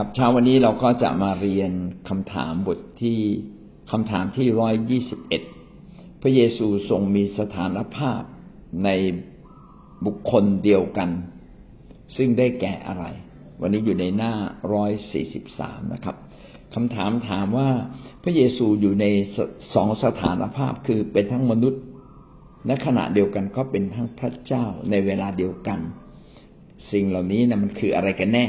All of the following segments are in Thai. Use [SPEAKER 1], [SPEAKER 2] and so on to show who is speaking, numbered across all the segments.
[SPEAKER 1] ครับเช้าวันนี้เราก็จะมาเรียนคำถามบทที่คำถามที่ร้อยยี่สิบเอ็ดพระเยซูทรงมีสถานภาพในบุคคลเดียวกัน ซึ่งได้แก่อะไร วันนี้อยู่ในหน้าร้อยสี่สิบสามนะครับคำถามถามว่าพระเยซูอยู่ในสองสถานภาพคือเป็นทั้งมนุษย์และขณะเดียวกันก็เป็นทั้งพระเจ้าในเวลาเดียวกัน สิ่งเหล่านี้นะมันคืออะไรกันแน่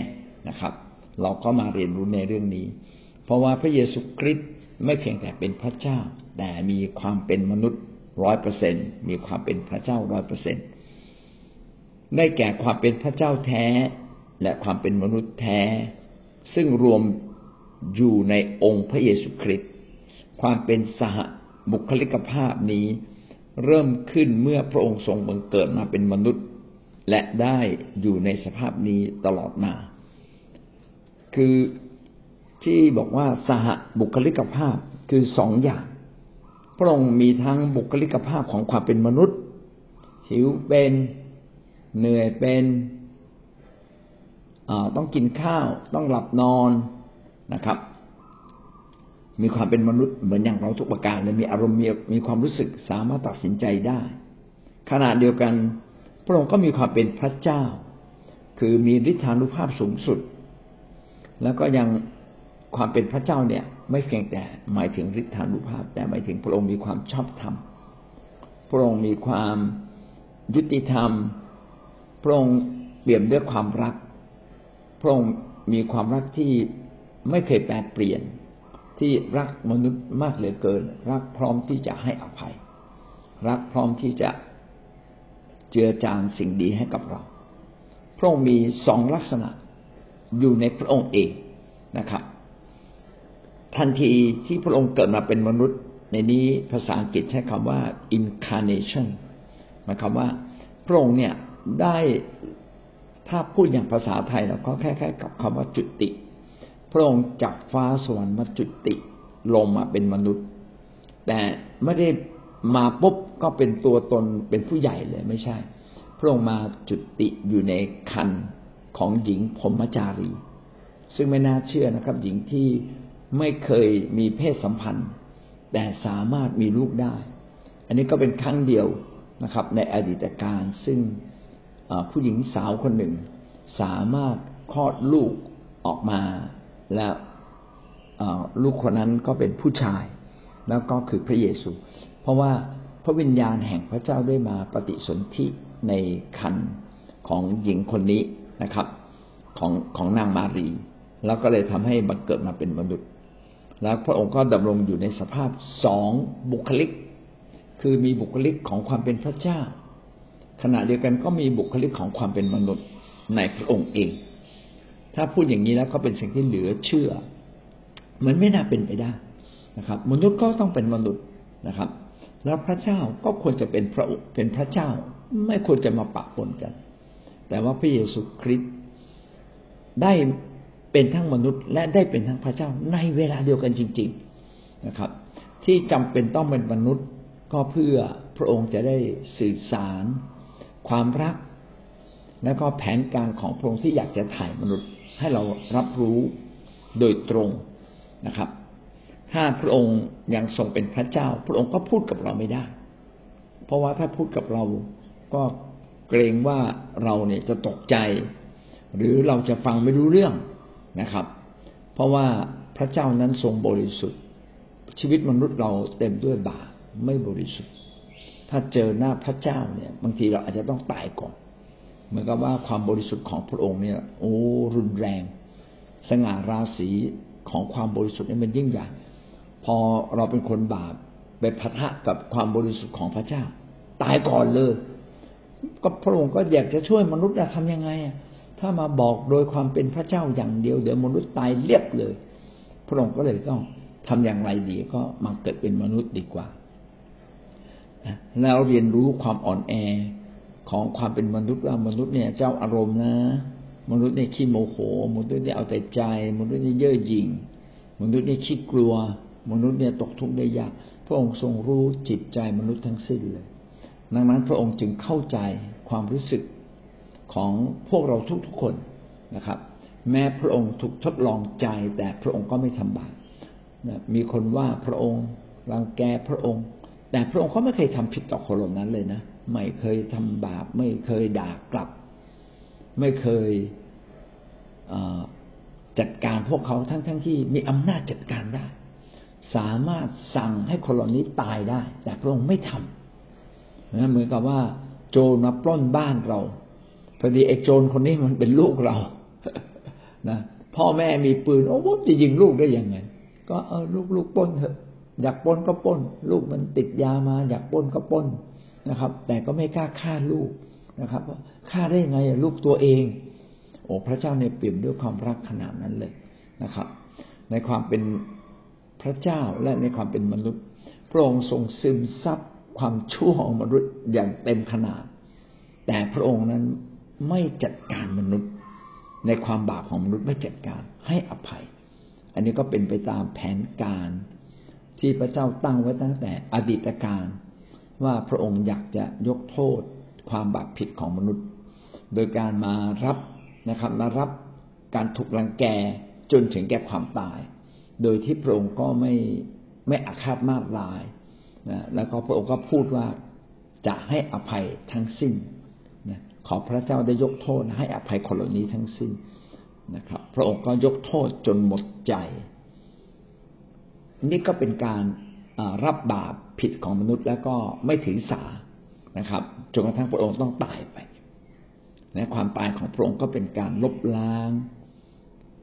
[SPEAKER 1] นะครับ เราก็มาเรียนรู้ในเรื่องนี้ เพราะว่าพระเยซูคริสต์ไม่เพียงแต่เป็นพระเจ้า แต่มีความเป็นมนุษย์ร้อยเปอร์เซ็นมีความเป็นพระเจ้าร้อยเปอร์เซ็นได้แก่ความเป็นพระเจ้าแท้และความเป็นมนุษย์แท้ ซึ่งรวมอยู่ในองค์พระเยซูคริสต์ความเป็นสหบุคลิกภาพนี้เริ่มขึ้นเมื่อพระองค์ทรงบังเกิดมาเป็นมนุษย์ และได้อยู่ในสภาพนี้ตลอดมา คือที่บอกว่าสหบุคลิกภาพคือสองอย่าง พระองค์มีทั้งบุคลิกภาพของความเป็นมนุษย์ หิวเป็นเหนื่อยเป็นต้องกินข้าว ต้องหลับนอนนะครับ มีความเป็นมนุษย์เหมือนอย่างเราทุกประการเลยมีอารมณ์มีมีความรู้สึกสามารถตัดสินใจได้ ขณะเดียวกัน พระองค์ก็มีความเป็นพระเจ้า คือมีฤทธานุภาพสูงสุด แล้วก็ยังความเป็นพระเจ้าเนี่ย ไม่เพียงแต่หมายถึงฤทธานุภาพ แต่หมายถึงพระองค์มีความชอบธรรมพระองค์มีความยุติธรรม พระองค์เปี่ยมด้วยความรัก พระองค์มีความรักที่ไม่เคยแปรเปลี่ยน ที่รักมนุษย์มากเหลือเกิน รักพร้อมที่จะให้อภัย รักพร้อมที่จะเจือจางสิ่งดีให้กับเรา พระองค์มีสองลักษณะ อยู่ในพระองค์เองนะครับ ทันทีที่พระองค์เกิดมาเป็นมนุษย์ ในนี้ภาษาอังกฤษใช้คำว่า incarnation หมายความว่าพระองค์เนี่ยได้ถ้าพูดอย่างภาษาไทยเราก็แค่ๆกับคำว่าจุติ พระองค์จากฟ้าสวรรค์มาจุติลงมาเป็นมนุษย์ แต่ไม่ได้มาปุ๊บก็เป็นตัวตนเป็นผู้ใหญ่เลยไม่ใช่ พระองค์มาจุติอยู่ในคัน ของหญิงพรมจารี ซึ่งไม่น่าเชื่อนะครับ หญิงที่ไม่เคยมีเพศสัมพันธ์ แต่สามารถมีลูกได้ อันนี้ก็เป็นครั้งเดียวนะครับ ในอดีตการซึ่งผู้หญิงสาวคนหนึ่ง สามารถคลอดลูกออกมา แล้วลูกคนนั้นก็เป็นผู้ชาย แล้วก็คือพระเยซู เพราะว่าพระวิญญาณแห่งพระเจ้าได้มาปฏิสนธิในคันของหญิงคนนี้ นะครับ ของของนางมารี แล้วก็เลยทำให้บังเกิดมาเป็นมนุษย์ แล้วพระองค์ก็ดำรงอยู่ในสภาพสองบุคลิก คือมีบุคลิกของความเป็นพระเจ้า ขณะเดียวกันก็มีบุคลิกของความเป็นมนุษย์ในพระองค์เอง ถ้าพูดอย่างนี้แล้วก็เป็นสิ่งที่เหลือเชื่อเหมือนไม่น่าเป็นไปได้นะครับ มนุษย์ก็ต้องเป็นมนุษย์นะครับ แล้วพระเจ้าก็ควรจะเป็นพระเป็นพระเจ้า ไม่ควรจะมาปะปนกัน แต่ว่าพระเยซูคริสต์ได้เป็นทั้งมนุษย์ และได้เป็นทั้งพระเจ้าในเวลาเดียวกันจริง ๆนะครับ ที่จำเป็นต้องเป็นมนุษย์ก็เพื่อพระองค์จะได้สื่อสาร ความรัก และก็แผนการของพระองค์ที่อยากจะถ่ายมนุษย์ให้เรารับรู้โดยตรงนะครับ ถ้าพระองค์ยังทรงเป็นพระเจ้า พระองค์ก็พูดกับเราไม่ได้ เพราะว่าถ้าพูดกับเราก็ เกรงว่าเราเนี่ยจะตกใจ หรือเราจะฟังไม่รู้เรื่องนะครับ เพราะว่าพระเจ้านั้นทรงบริสุทธิ์ ชีวิตมนุษย์เราเต็มด้วยบาปไม่บริสุทธิ์ ถ้าเจอหน้าพระเจ้าเนี่ย บางทีเราอาจจะต้องตายก่อนเหมือนกับว่าความบริสุทธิ์ของพระองค์เนี่ย โอ้รุนแรง สง่าราศีของความบริสุทธิ์นี่มันยิ่งใหญ่พอเราเป็นคนบาปไปพะทะกับความบริสุทธิ์ของพระเจ้า ตายก่อนเลย ก็พระองค์ก็อยากจะช่วยมนุษย์จะทำยังไงอะถ้ามาบอกโดยความเป็นพระเจ้าอย่างเดียวเดี๋ยวมนุษย์ตายเรียบเลย พระองค์ก็เลยต้องทำอย่างไรดีก็มาเกิดเป็นมนุษย์ดีกว่าแล้วเรียนรู้ความอ่อนแอของความเป็นมนุษย์ว่ามนุษย์เนี่ยเจ้าอารมณ์นะ มนุษย์เนี่ยขี้โมโห มนุษย์เนี่ยเอาแต่ใจ มนุษย์เนี่ยเย่อหยิ่ง มนุษย์เนี่ยคิดกลัว มนุษย์เนี่ยตกทุกข์ได้ยาก พระองค์ทรงรู้จิตใจมนุษย์ทั้งสิ้นเลย ดังนั้นพระองค์จึงเข้าใจความรู้สึกของพวกเราทุกๆคนนะครับ แม้พระองค์ถูกทดลองใจ แต่พระองค์ก็ไม่ทำบาปมีคนว่าพระองค์รังแกพระองค์ แต่พระองค์ก็ไม่เคยทำผิดต่อคนเหล่านั้นเลยนะไม่เคยทำบาป ไม่เคยด่ากลับ ไม่เคยจัดการพวกเขาทั้งทั้งที่มีอำนาจจัดการได้ สามารถสั่งให้คนเหล่านี้ตายได้ แต่พระองค์ไม่ทำ นะเหมือนกับว่าโจรมาปล้นบ้านเราพอดีไอ้โจรคนนี้มันเป็นลูกเรานะพ่อแม่มีปืนโอ้โหจะยิงลูกได้ยังไง ก็เออลูกลูกป้นเถอะอยากป้นก็ป้น ลูกมันติดยามา อยากป้นก็ป้นนะครับ แต่ก็ไม่กล้าฆ่าลูกนะครับฆ่าได้ยังไงลูกตัวเอง โอ้พระเจ้าเนี่ยเปี่ยมด้วยความรักขนาดนั้นเลยนะครับ ในความเป็นพระเจ้าและในความเป็นมนุษย์พระองค์ทรงซึมซับ ความชั่วของมนุษย์อย่างเต็มขนาด แต่พระองค์นั้นไม่จัดการมนุษย์ ในความบาปของมนุษย์ไม่จัดการให้อภัย อันนี้ก็เป็นไปตามแผนการ ที่พระเจ้าตั้งไว้ตั้งแต่อดีตการ ว่าพระองค์อยากจะยกโทษ ความบาปผิดของมนุษย์ โดยการมารับนะครับมารับการถูกรังแกจนถึงแก่ความตาย โดยที่พระองค์ก็ไม่ไม่อาฆาตมาตราย นะแล้วก็พระองค์ก็พูดว่าจะให้อภัยทั้งสิ้นนะขอพระเจ้าได้ยกโทษให้อภัยคนเหล่านี้ทั้งสิ้นนะครับ พระองค์ก็ยกโทษจนหมดใจ นี่ก็เป็นการรับบาปผิดของมนุษย์แล้วก็ไม่ถือสานะครับจนกระทั่งพระองค์ต้องตายไปและความตายของพระองค์ก็เป็นการลบล้าง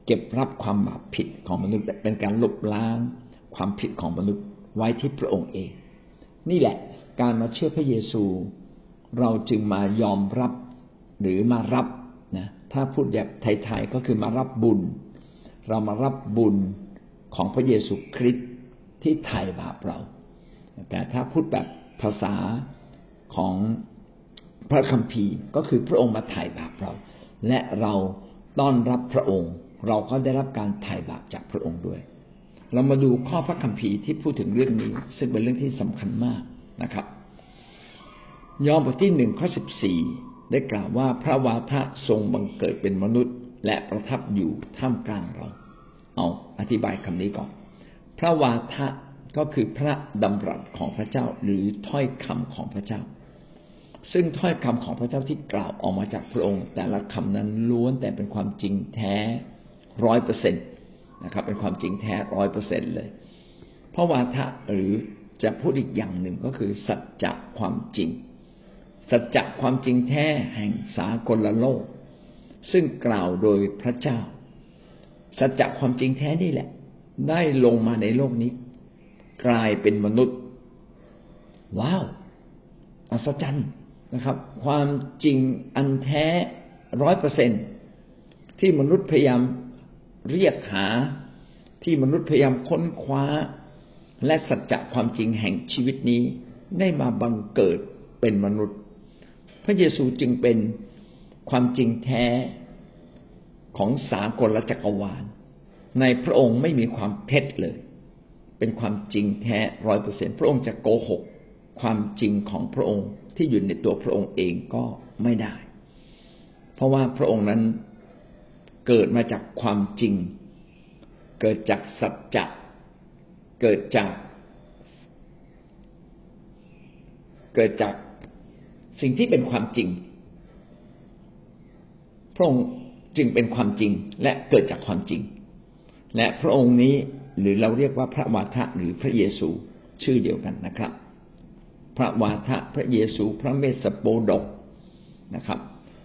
[SPEAKER 1] เก็บรับความบาปผิดของมนุษย์เป็นการลบล้าง ความผิดของมนุษย์ไว้ที่พระองค์เอง นี่แหละ การมาเชื่อพระเยซู เราจึงมายอมรับหรือมารับนะถ้าพูดแบบไทยๆก็คือมารับบุญ เรามารับบุญของพระเยซูคริสต์ที่ไถ่บาปเรา แต่ถ้าพูดแบบภาษาของพระคัมภีร์ก็คือพระองค์มาไถ่บาปเรา และเราต้อนรับพระองค์ เราก็ได้รับการไถ่บาปจากพระองค์ด้วย เรามาดูข้อพระคัมภีร์ที่พูดถึงเรื่องนี้ ซึ่งเป็นเรื่องที่สำคัญมากนะครับ ยอห์นบทที่หนึ่งข้อสิบสี่ได้กล่าวว่าพระวาทะทรงบังเกิดเป็นมนุษย์ และประทับอยู่ท่ามกลางเรา เอาอธิบายคำนี้ก่อน พระวาทะก็คือพระดำรัสของพระเจ้าหรือถ้อยคำของพระเจ้า ซึ่งถ้อยคำของพระเจ้าที่กล่าวออกมาจากพระองค์ แต่ละคำนั้นล้วนแต่เป็นความจริงแท้ร้อยเปอร์เซ็นต์ นะครับ เป็นความจริงแท้ร้อยเปอร์เซ็นเลย เพราะวาทะหรือจะพูดอีกอย่างหนึ่งก็คือ สัจจะความจริง สัจจะความจริงแท้แห่งสากลโลก ซึ่งกล่าวโดยพระเจ้า สัจจะความจริงแท้นี่แหละ ได้ลงมาในโลกนี้ กลายเป็นมนุษย์ ว้าวอัศจรรย์นะครับ ความจริงอันแท้ร้อยเปอร์เซ็นที่มนุษย์พยายาม เรียกหาที่มนุษย์พยายามค้นคว้า และสัจจะความจริงแห่งชีวิตนี้ได้มาบังเกิดเป็นมนุษย์ พระเยซูจึงเป็นความจริงแท้ของสากลและจักรวาล ในพระองค์ไม่มีความเท็จเลย เป็นความจริงแท้ร้อยเปอร์เซ็นพระองค์จะโกหก ความจริงของพระองค์ที่อยู่ในตัวพระองค์เองก็ไม่ได้ เพราะว่าพระองค์นั้น เกิดมาจากความจริง เกิดจากสัจจะเกิดจาก เกิดจากสิ่งที่เป็นความจริง พระองค์จึงเป็นความจริงและเกิดจากความจริง และพระองค์นี้หรือเราเรียกว่าพระวาทะหรือพระเยซูชื่อเดียวกันนะครับ พระวาทะพระเยซู พระเมสสโปดกนะครับ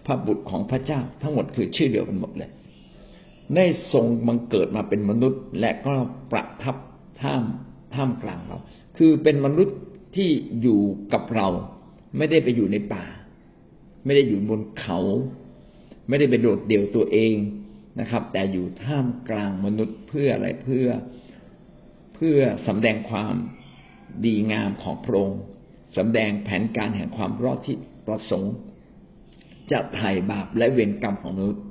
[SPEAKER 1] พระบุตรของพระเจ้าทั้งหมดคือชื่อเดียวกันหมดเลย ได้ทรงบังเกิดมาเป็นมนุษย์ และก็ประทับท่ามท่ามกลางเรา คือเป็นมนุษย์ที่อยู่กับเรา ไม่ได้ไปอยู่ในป่า ไม่ได้อยู่บนเขา ไม่ได้ไปโดดเดี่ยวตัวเองนะครับ แต่อยู่ท่ามกลางมนุษย์เพื่ออะไรเพื่อเพื่อสำแดงความดีงามของพระองค์สำแดงแผนการแห่งความรอดที่ประสงค์ จะไถ่บาปและเวรกรรมของมนุษย์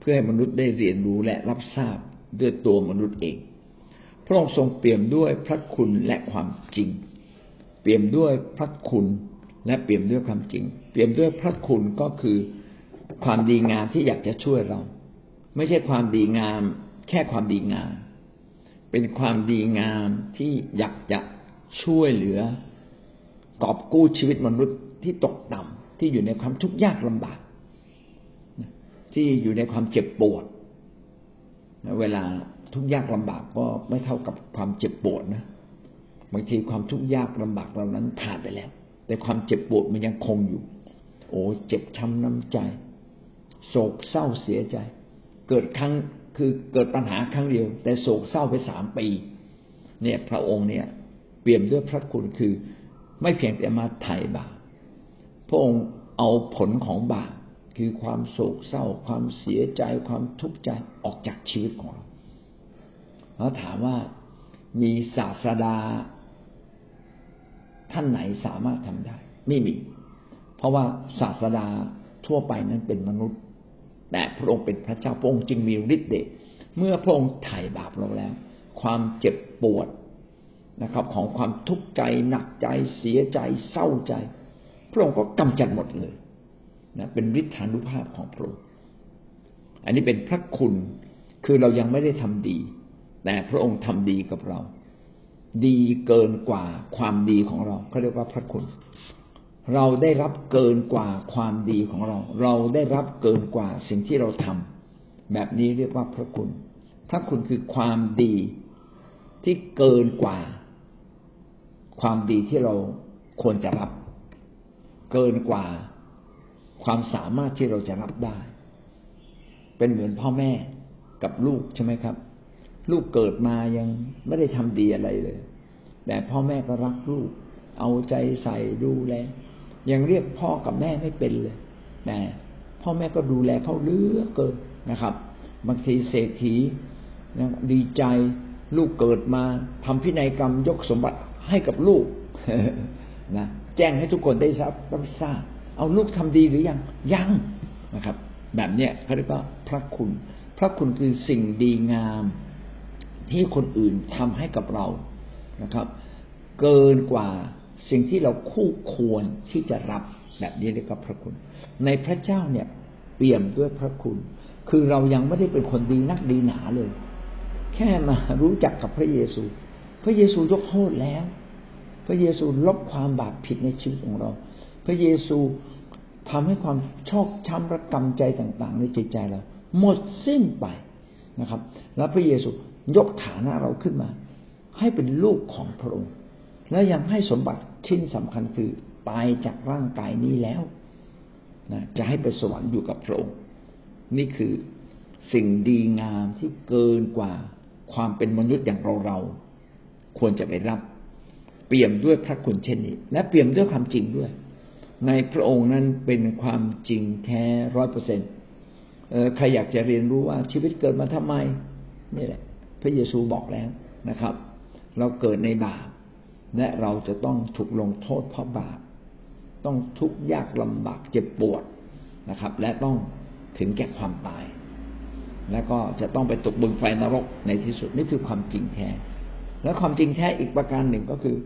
[SPEAKER 1] เพื่อให้มนุษย์ได้เรียนรู้และรับทราบด้วยตัวมนุษย์เอง พระองค์ทรงเปี่ยมด้วยพระคุณและความจริง เปี่ยมด้วยพระคุณและเปี่ยมด้วยความจริง เปี่ยมด้วยพระคุณก็คือความดีงามที่อยากจะช่วยเรา ไม่ใช่ความดีงาม แค่ความดีงาม เป็นความดีงามที่อยากจะช่วยเหลือกอบกู้ชีวิตมนุษย์ที่ตกต่ำที่อยู่ในความทุกข์ยากลำบาก ที่อยู่ในความเจ็บปวด เวลาทุกข์ยากลำบากก็ไม่เท่ากับความเจ็บปวดนะบางทีความทุกข์ยากลำบากเหล่านั้นผ่านไปแล้ว แต่ความเจ็บปวดมันยังคงอยู่ โอ้เจ็บช้ำน้ำใจ โศกเศร้าเสียใจ เกิดครั้งคือเกิดปัญหาครั้งเดียว แต่โศกเศร้าไปสามปี เนี่ยพระองค์เนี่ย เปี่ยมด้วยพระคุณคือ ไม่เพียงแต่มาไถ่บาปพระองค์เอาผลของบาป คือความโศกเศร้า ความเสียใจความทุกข์ใจออกจากชีวิตของเราแล้วถามว่ามีศาสดาท่านไหนสามารถทำได้ ไม่มี เพราะว่าศาสดาทั่วไปนั้นเป็นมนุษย์ แต่พระองค์เป็นพระเจ้าพระองค์จึงมีฤทธิ์เดชเมื่อพระองค์ไถ่บาปเราแล้ว ความเจ็บปวดนะครับ ของความทุกข์ใจหนักใจเสียใจเศร้าใจ พระองค์ก็กำจัดหมดเลย นะเป็นฤทธานุภาพของพระองค์อันนี้เป็นพระคุณคือเรายังไม่ได้ทำดี แต่พระองค์ทำดีกับเรา ดีเกินกว่าความดีของเราเขาเรียกว่าพระคุณ เราได้รับเกินกว่าความดีของเรา เราได้รับเกินกว่าสิ่งที่เราทำแบบนี้เรียกว่าพระคุณ พระคุณคือความดีที่เกินกว่า ความดีที่เราควรจะรับ เกินกว่า ความสามารถที่เราจะรับได้ เป็นเหมือนพ่อแม่กับลูกใช่ไหมครับ ลูกเกิดมายังไม่ได้ทำดีอะไรเลย แต่พ่อแม่ก็รักลูก เอาใจใส่ดูแล ยังเรียกพ่อกับแม่ไม่เป็นเลยแต่พ่อแม่ก็ดูแลเขาเลือเกินนะครับบางทีเศรษฐีนะดีใจลูกเกิดมาทำพินัยกรรมยกสมบัติให้กับลูกนะแจ้งให้ทุกคนได้ทราบต้องทราบ เอาลูกทำดีหรือยังยังนะครับ แบบเนี้ยเขาเรียกว่าพระคุณ พระคุณคือสิ่งดีงาม ที่คนอื่นทำให้กับเรานะครับ เกินกว่าสิ่งที่เราคู่ควรที่จะรับแบบนี้เรียกว่าพระคุณ ในพระเจ้าเนี่ยเปี่ยมด้วยพระคุณ คือเรายังไม่ได้เป็นคนดีนักดีหนาเลย แค่มารู้จักกับพระเยซู พระเยซูยกโทษแล้ว พระเยซูลบความบาปผิดในชีวิตของเรา พระเยซูทำให้ความชอกช้ำระกำใจต่าง ๆ ในจิตใจเราหมดสิ้นไปนะครับ แล้วพระเยซูยกฐานะเราขึ้นมา ให้เป็นลูกของพระองค์ แล้วยังให้สมบัติชิ้นสำคัญคือตายจากร่างกายนี้แล้วนะจะให้ไปสวรรค์อยู่กับพระองค์ นี่คือสิ่งดีงามที่เกินกว่าความเป็นมนุษย์อย่างเราเราควรจะไปรับ เปี่ยมด้วยพระคุณเช่นนี้ และเปี่ยมด้วยความจริงด้วย ในพระองค์นั้นเป็นความจริงแท้ร้อยเปอร์เซ็นต์ใครอยากจะเรียนรู้ว่าชีวิตเกิดมาทำไมนี่แหละ พระเยซูบอกแล้วนะครับ เราเกิดในบาปและเราจะต้องถูกลงโทษเพราะบาปต้องทุกข์ยากลำบากเจ็บปวดนะครับ และต้องถึงแก่ความตาย และก็จะต้องไปตกบึงไฟนรกในที่สุดนี่คือความจริงแท้ และความจริงแท้อีกประการหนึ่งก็คือ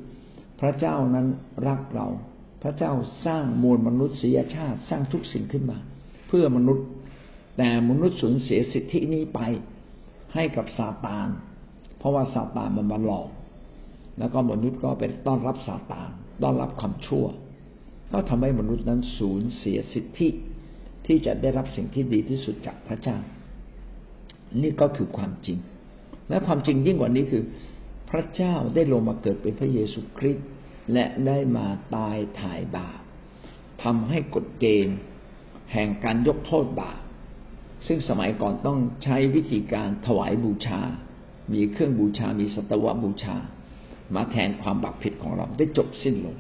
[SPEAKER 1] พระเจ้านั้นรักเรา พระเจ้าสร้างมวลมนุษยชาติสร้างทุกสิ่งขึ้นมา เพื่อมนุษย์ แต่มนุษย์สูญเสียสิทธินี้ไปให้กับซาตาน เพราะว่าซาตานมันมาหลอก แล้วก็มนุษย์ก็เป็นต้อนรับซาตาน ต้อนรับความชั่ว ก็ทำให้มนุษย์นั้นสูญเสียสิทธิที่จะได้รับสิ่งที่ดีที่สุดจากพระเจ้า นี่ก็คือความจริง และความจริงยิ่งกว่านี้คือ พระเจ้าได้ลงมาเกิดเป็นพระเยซูคริสต์ และได้มาตายถ่ายบาปทำให้กฎเกณฑ์แห่งการยกโทษบาปซึ่งสมัยก่อนต้องใช้วิธีการถวายบูชา มีเครื่องบูชา มีสัตวบูชา มาแทนความบาปผิดของเราได้จบสิ้นลง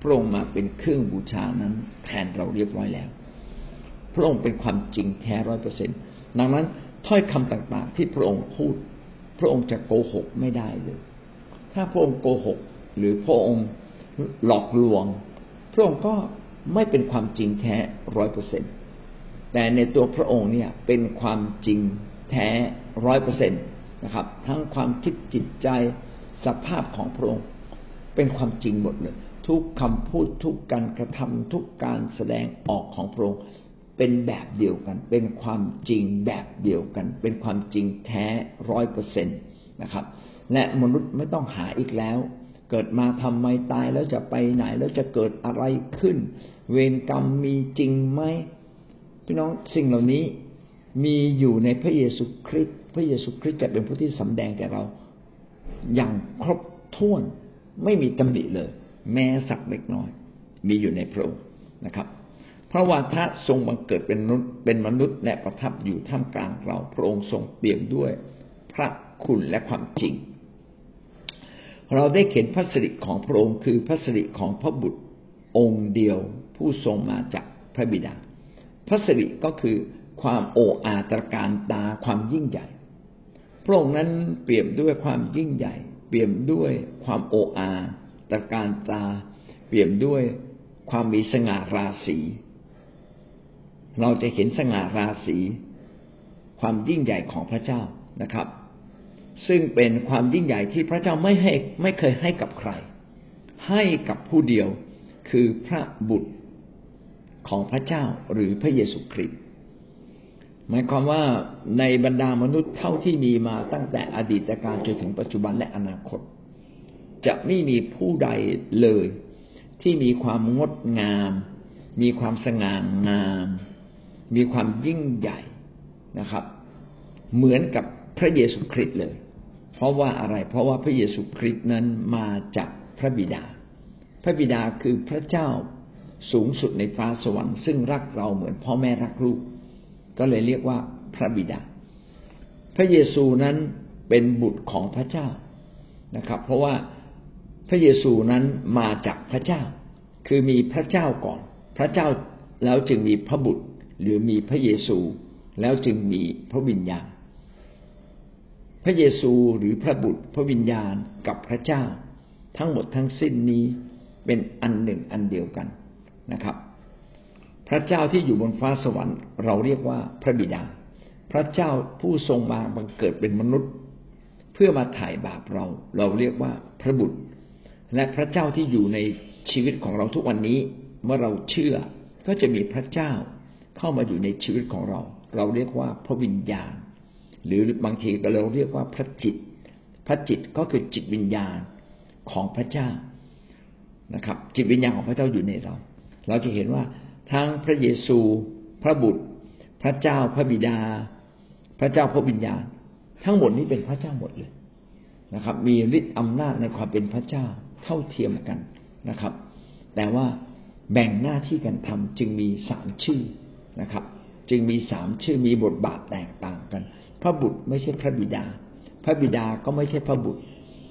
[SPEAKER 1] พระองค์มาเป็นเครื่องบูชานั้นแทนเราเรียบร้อยแล้ว พระองค์เป็นความจริงแท้ร้อยเปอร์เซ็นต์ดังนั้นถ้อยคำต่างๆ ที่พระองค์พูด พระองค์จะโกหกไม่ได้เลย ถ้าพระองค์โกหก หรือพระองค์หลอกลวง พระองค์ก็ไม่เป็นความจริงแท้ร้อยเปอร์เซ็นตแต่ในตัวพระองค์เนี่ยเป็นความจริงแท้ร้อยเปอร์เซ็นตนะครับ ทั้งความคิดจิตใจสภาพของพระองค์ เป็นความจริงหมดเลย ทุกคำพูดทุกการกระทำทุกการแสดงออกของพระองค์เป็นแบบเดียวกัน เป็นความจริงแบบเดียวกัน เป็นความจริงแท้ร้อยเปอร์เซ็นตนะครับ และมนุษย์ไม่ต้องหาอีกแล้ว เกิดมาทำไมตายแล้วจะไปไหนแล้วจะเกิดอะไรขึ้น เวรกรรมมีจริงไหมพี่น้องสิ่งเหล่านี้มีอยู่ในพระเยซูคริสต์พระเยซูคริสต์จะเป็นผู้ที่สำแดงแก่เรา อย่างครบถ้วนไม่มีตำหนิเลย แม้สักเล็กน้อย มีอยู่ในพระองค์นะครับ พระวาทะทรงบังเกิดเป็นมนุษย์เป็นมนุษย์และประทับอยู่ท่ามกลางเรา พระองค์ทรงเปี่ยมด้วยพระคุณและความจริง เราได้เห็นพระสิริของพระองค์คือพระสิริของพระบุตรองค์เดียวผู้ทรงมาจากพระบิดา พระสิริก็คือความโอ้อาตรการตาความยิ่งใหญ่ พระองค์นั้นเปี่ยมด้วยความยิ่งใหญ่ เปี่ยมด้วยความโอ้อาตรการตา เปี่ยมด้วยความมีสง่าราศีเราจะเห็นสง่าราศีความยิ่งใหญ่ของพระเจ้านะครับ ซึ่งเป็นความยิ่งใหญ่ที่พระเจ้าไม่ให้ไม่เคยให้กับใคร ให้กับผู้เดียวคือพระบุตรของพระเจ้าหรือพระเยซูคริสต์หมายความว่าในบรรดามนุษย์เท่าที่มีมาตั้งแต่อดีตการจนถึงปัจจุบันและอนาคต จะไม่มีผู้ใดเลย ที่มีความงดงาม มีความสง่างาม มีความยิ่งใหญ่นะครับ เหมือนกับ พระเยซูคริสต์เลย เพราะว่าอะไร เพราะว่าพระเยซูคริสต์นั้นมาจากพระบิดา พระบิดาคือพระเจ้าสูงสุดในฟ้าสวรรค์ซึ่งรักเราเหมือนพ่อแม่รักลูก ก็เลยเรียกว่าพระบิดา พระเยซูนั้นเป็นบุตรของพระเจ้านะครับ เพราะว่าพระเยซูนั้นมาจากพระเจ้า คือมีพระเจ้าก่อน พระเจ้าแล้วจึงมีพระบุตรหรือมีพระเยซู แล้วจึงมีพระวิญญาณ พระเยซูหรือพระบุตรพระวิญญาณกับพระเจ้า ทั้งหมดทั้งสิ้นนี้เป็นอันหนึ่งอันเดียวกันนะครับ พระเจ้าที่อยู่บนฟ้าสวรรค์ เราเรียกว่าพระบิดา พระเจ้าผู้ทรงมาบังเกิดเป็นมนุษย์ เพื่อมาถ่ายบาปเรา เราเรียกว่าพระบุตร และพระเจ้าที่อยู่ในชีวิตของเราทุกวันนี้เมื่อเราเชื่อก็จะมีพระเจ้าเข้ามาอยู่ในชีวิตของเรา เราเรียกว่าพระวิญญาณ หรือบางทีก็เราเรียกว่าพระจิต พระจิตก็คือจิตวิญญาณของพระเจ้านะครับ จิตวิญญาณของพระเจ้าอยู่ในเรา เราจะเห็นว่าทั้งพระเยซู พระบุตร พระเจ้าพระบิดา พระเจ้าพระวิญญาณ ทั้งหมดนี้เป็นพระเจ้าหมดเลยนะครับ มีฤทธิ์อำนาจในความเป็นพระเจ้าเท่าเทียมกันนะครับ แต่ว่าแบ่งหน้าที่กันทำจึงมีสามชื่อนะครับ จึงมีสามชื่อมีบทบาทแตกต่างกัน พระบุตรไม่ใช่พระบิดา พระบิดาก็ไม่ใช่พระบุตร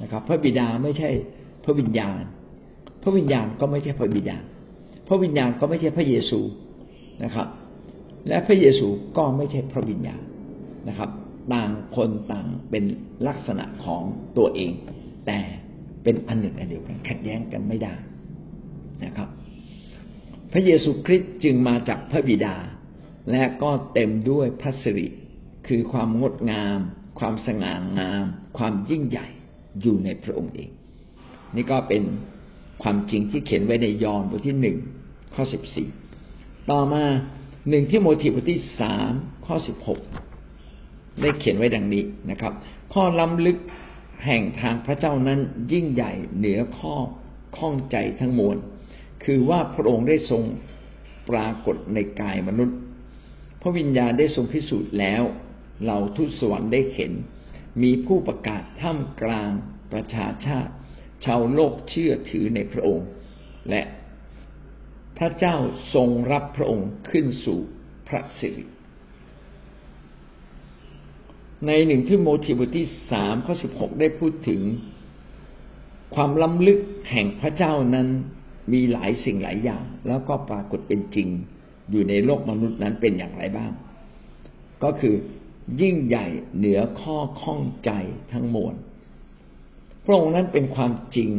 [SPEAKER 1] นะครับ พระบิดาไม่ใช่พระวิญญาณ พระวิญญาณก็ไม่ใช่พระบิดา พระวิญญาณก็ไม่ใช่พระเยซูนะครับ และพระเยซูก็ไม่ใช่พระวิญญาณนะครับ ต่างคนต่างเป็นลักษณะของตัวเอง แต่เป็นอันหนึ่งอันเดียวกันขัดแย้งกันไม่ได้นะครับ พระเยซูคริสต์จึงมาจากพระบิดา และก็เต็มด้วยพระสิริ คือความงดงาม ความสง่างาม ความยิ่งใหญ่อยู่ในพระองค์เอง นี่ก็เป็นความจริงที่เขียนไว้ในยอห์นบทที่หนึ่งข้อสิบสี่ต่อมาหนึ่งที่โมทีบทที่สามข้อสิบหกได้เขียนไว้ดังนี้นะครับ ข้อล้ำลึกแห่งทางพระเจ้านั้นยิ่งใหญ่เหนือข้อข้องใจทั้งมวล คือว่าพระองค์ได้ทรงปรากฏในกายมนุษย์ พระวิญญาณได้ทรงพิสูจน์แล้ว เราทุสวรรค์ได้เห็น มีผู้ประกาศท่ามกลางประชาชาติ ชาวโลกเชื่อถือในพระองค์ และพระเจ้าทรงรับพระองค์ขึ้นสู่พระสิริในหนึ่งที่โมทีบทที่สามข้อสิบหกได้พูดถึง ความล้ำลึกแห่งพระเจ้านั้นมีหลายสิ่งหลายอย่าง แล้วก็ปรากฏเป็นจริง อยู่ในโลกมนุษย์นั้นเป็นอย่างไรบ้าง ก็คือ ยิ่งใหญ่เหนือข้อข้องใจทั้งมวลพระองค์นั้นเป็นความจริง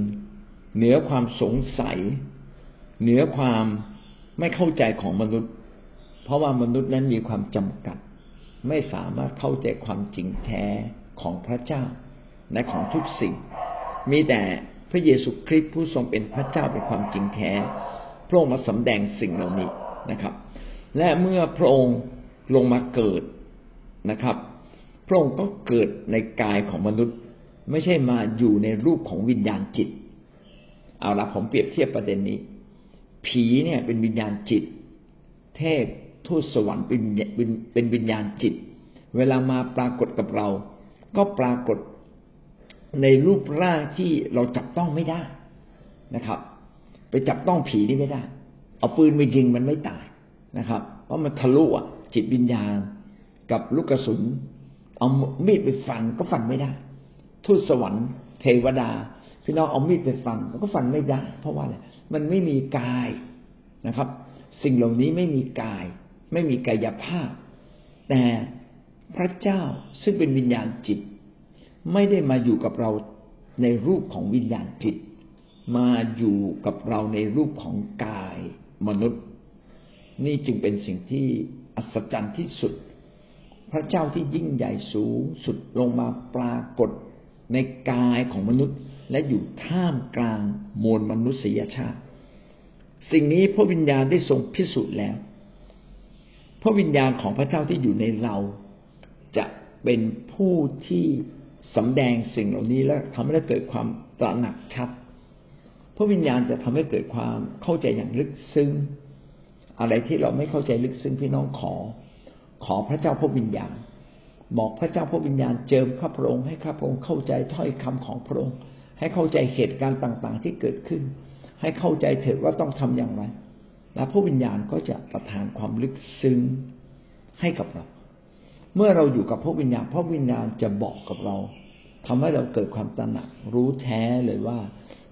[SPEAKER 1] เหนือความสงสัย เหนือความไม่เข้าใจของมนุษย์ เพราะว่ามนุษย์นั้นมีความจำกัด ไม่สามารถเข้าใจความจริงแท้ของพระเจ้าและของทุกสิ่ง มีแต่พระเยซูคริสต์ผู้ทรงเป็นพระเจ้าเป็นความจริงแท้พระองค์มาสำแดงสิ่งเหล่านี้นะครับ และเมื่อพระองค์ลงมาเกิด นะครับ พระองค์ก็เกิดในกายของมนุษย์ ไม่ใช่มาอยู่ในรูปของวิญญาณจิต เอาละผมเปรียบเทียบประเด็นนี้ ผีเนี่ยเป็นวิญญาณจิต เทพทูตสวรรค์เป็นเป็นวิญญาณจิต เวลามาปรากฏกับเรา ก็ปรากฏในรูปร่างที่เราจับต้องไม่ได้นะครับ ไปจับต้องผีนี่ไม่ได้ เอาปืนไปยิงมันไม่ตายนะครับ เพราะมันทะลุอะจิตวิญญาณ กับลูกกระสุน เอามีดไปฟันก็ฟันไม่ได้ ทูตสวรรค์เทวดา พี่น้องเอามีดไปฟันก็ฟันไม่ได้ เพราะว่าอะไรมันไม่มีกายนะครับ สิ่งเหล่านี้ไม่มีกาย ไม่มีกายภาพ แต่พระเจ้าซึ่งเป็นวิญญาณจิต ไม่ได้มาอยู่กับเราในรูปของวิญญาณจิต มาอยู่กับเราในรูปของกายมนุษย์ นี่จึงเป็นสิ่งที่อัศจรรย์ที่สุด พระเจ้าที่ยิ่งใหญ่สูงสุดลงมาปรากฏในกายของมนุษย์ และอยู่ท่ามกลางมวลมนุษยชาติ สิ่งนี้พระวิญญาณได้ทรงพิสูจน์แล้ว พระวิญญาณของพระเจ้าที่อยู่ในเรา จะเป็นผู้ที่สำแดงสิ่งเหล่านี้และทำให้เกิดความตระหนักชัด พระวิญญาณจะทำให้เกิดความเข้าใจอย่างลึกซึ้ง อะไรที่เราไม่เข้าใจลึกซึ้งพี่น้องขอ ขอพระเจ้าพระวิญญาณ บอกพระเจ้าพระวิญญาณเจิมข้าพระองค์ให้ข้าพระองค์เข้าใจถ้อยคำของพระองค์ ให้เข้าใจเหตุการณ์ต่าง ๆ ที่เกิดขึ้น ให้เข้าใจเถิดว่าต้องทำอย่างไร และพระวิญญาณก็จะประทานความลึกซึ้งให้กับเรา เมื่อเราอยู่กับพระวิญญาณ พระวิญญาณจะบอกกับเราทำให้เราเกิดความตระหนักรู้แท้เลยว่า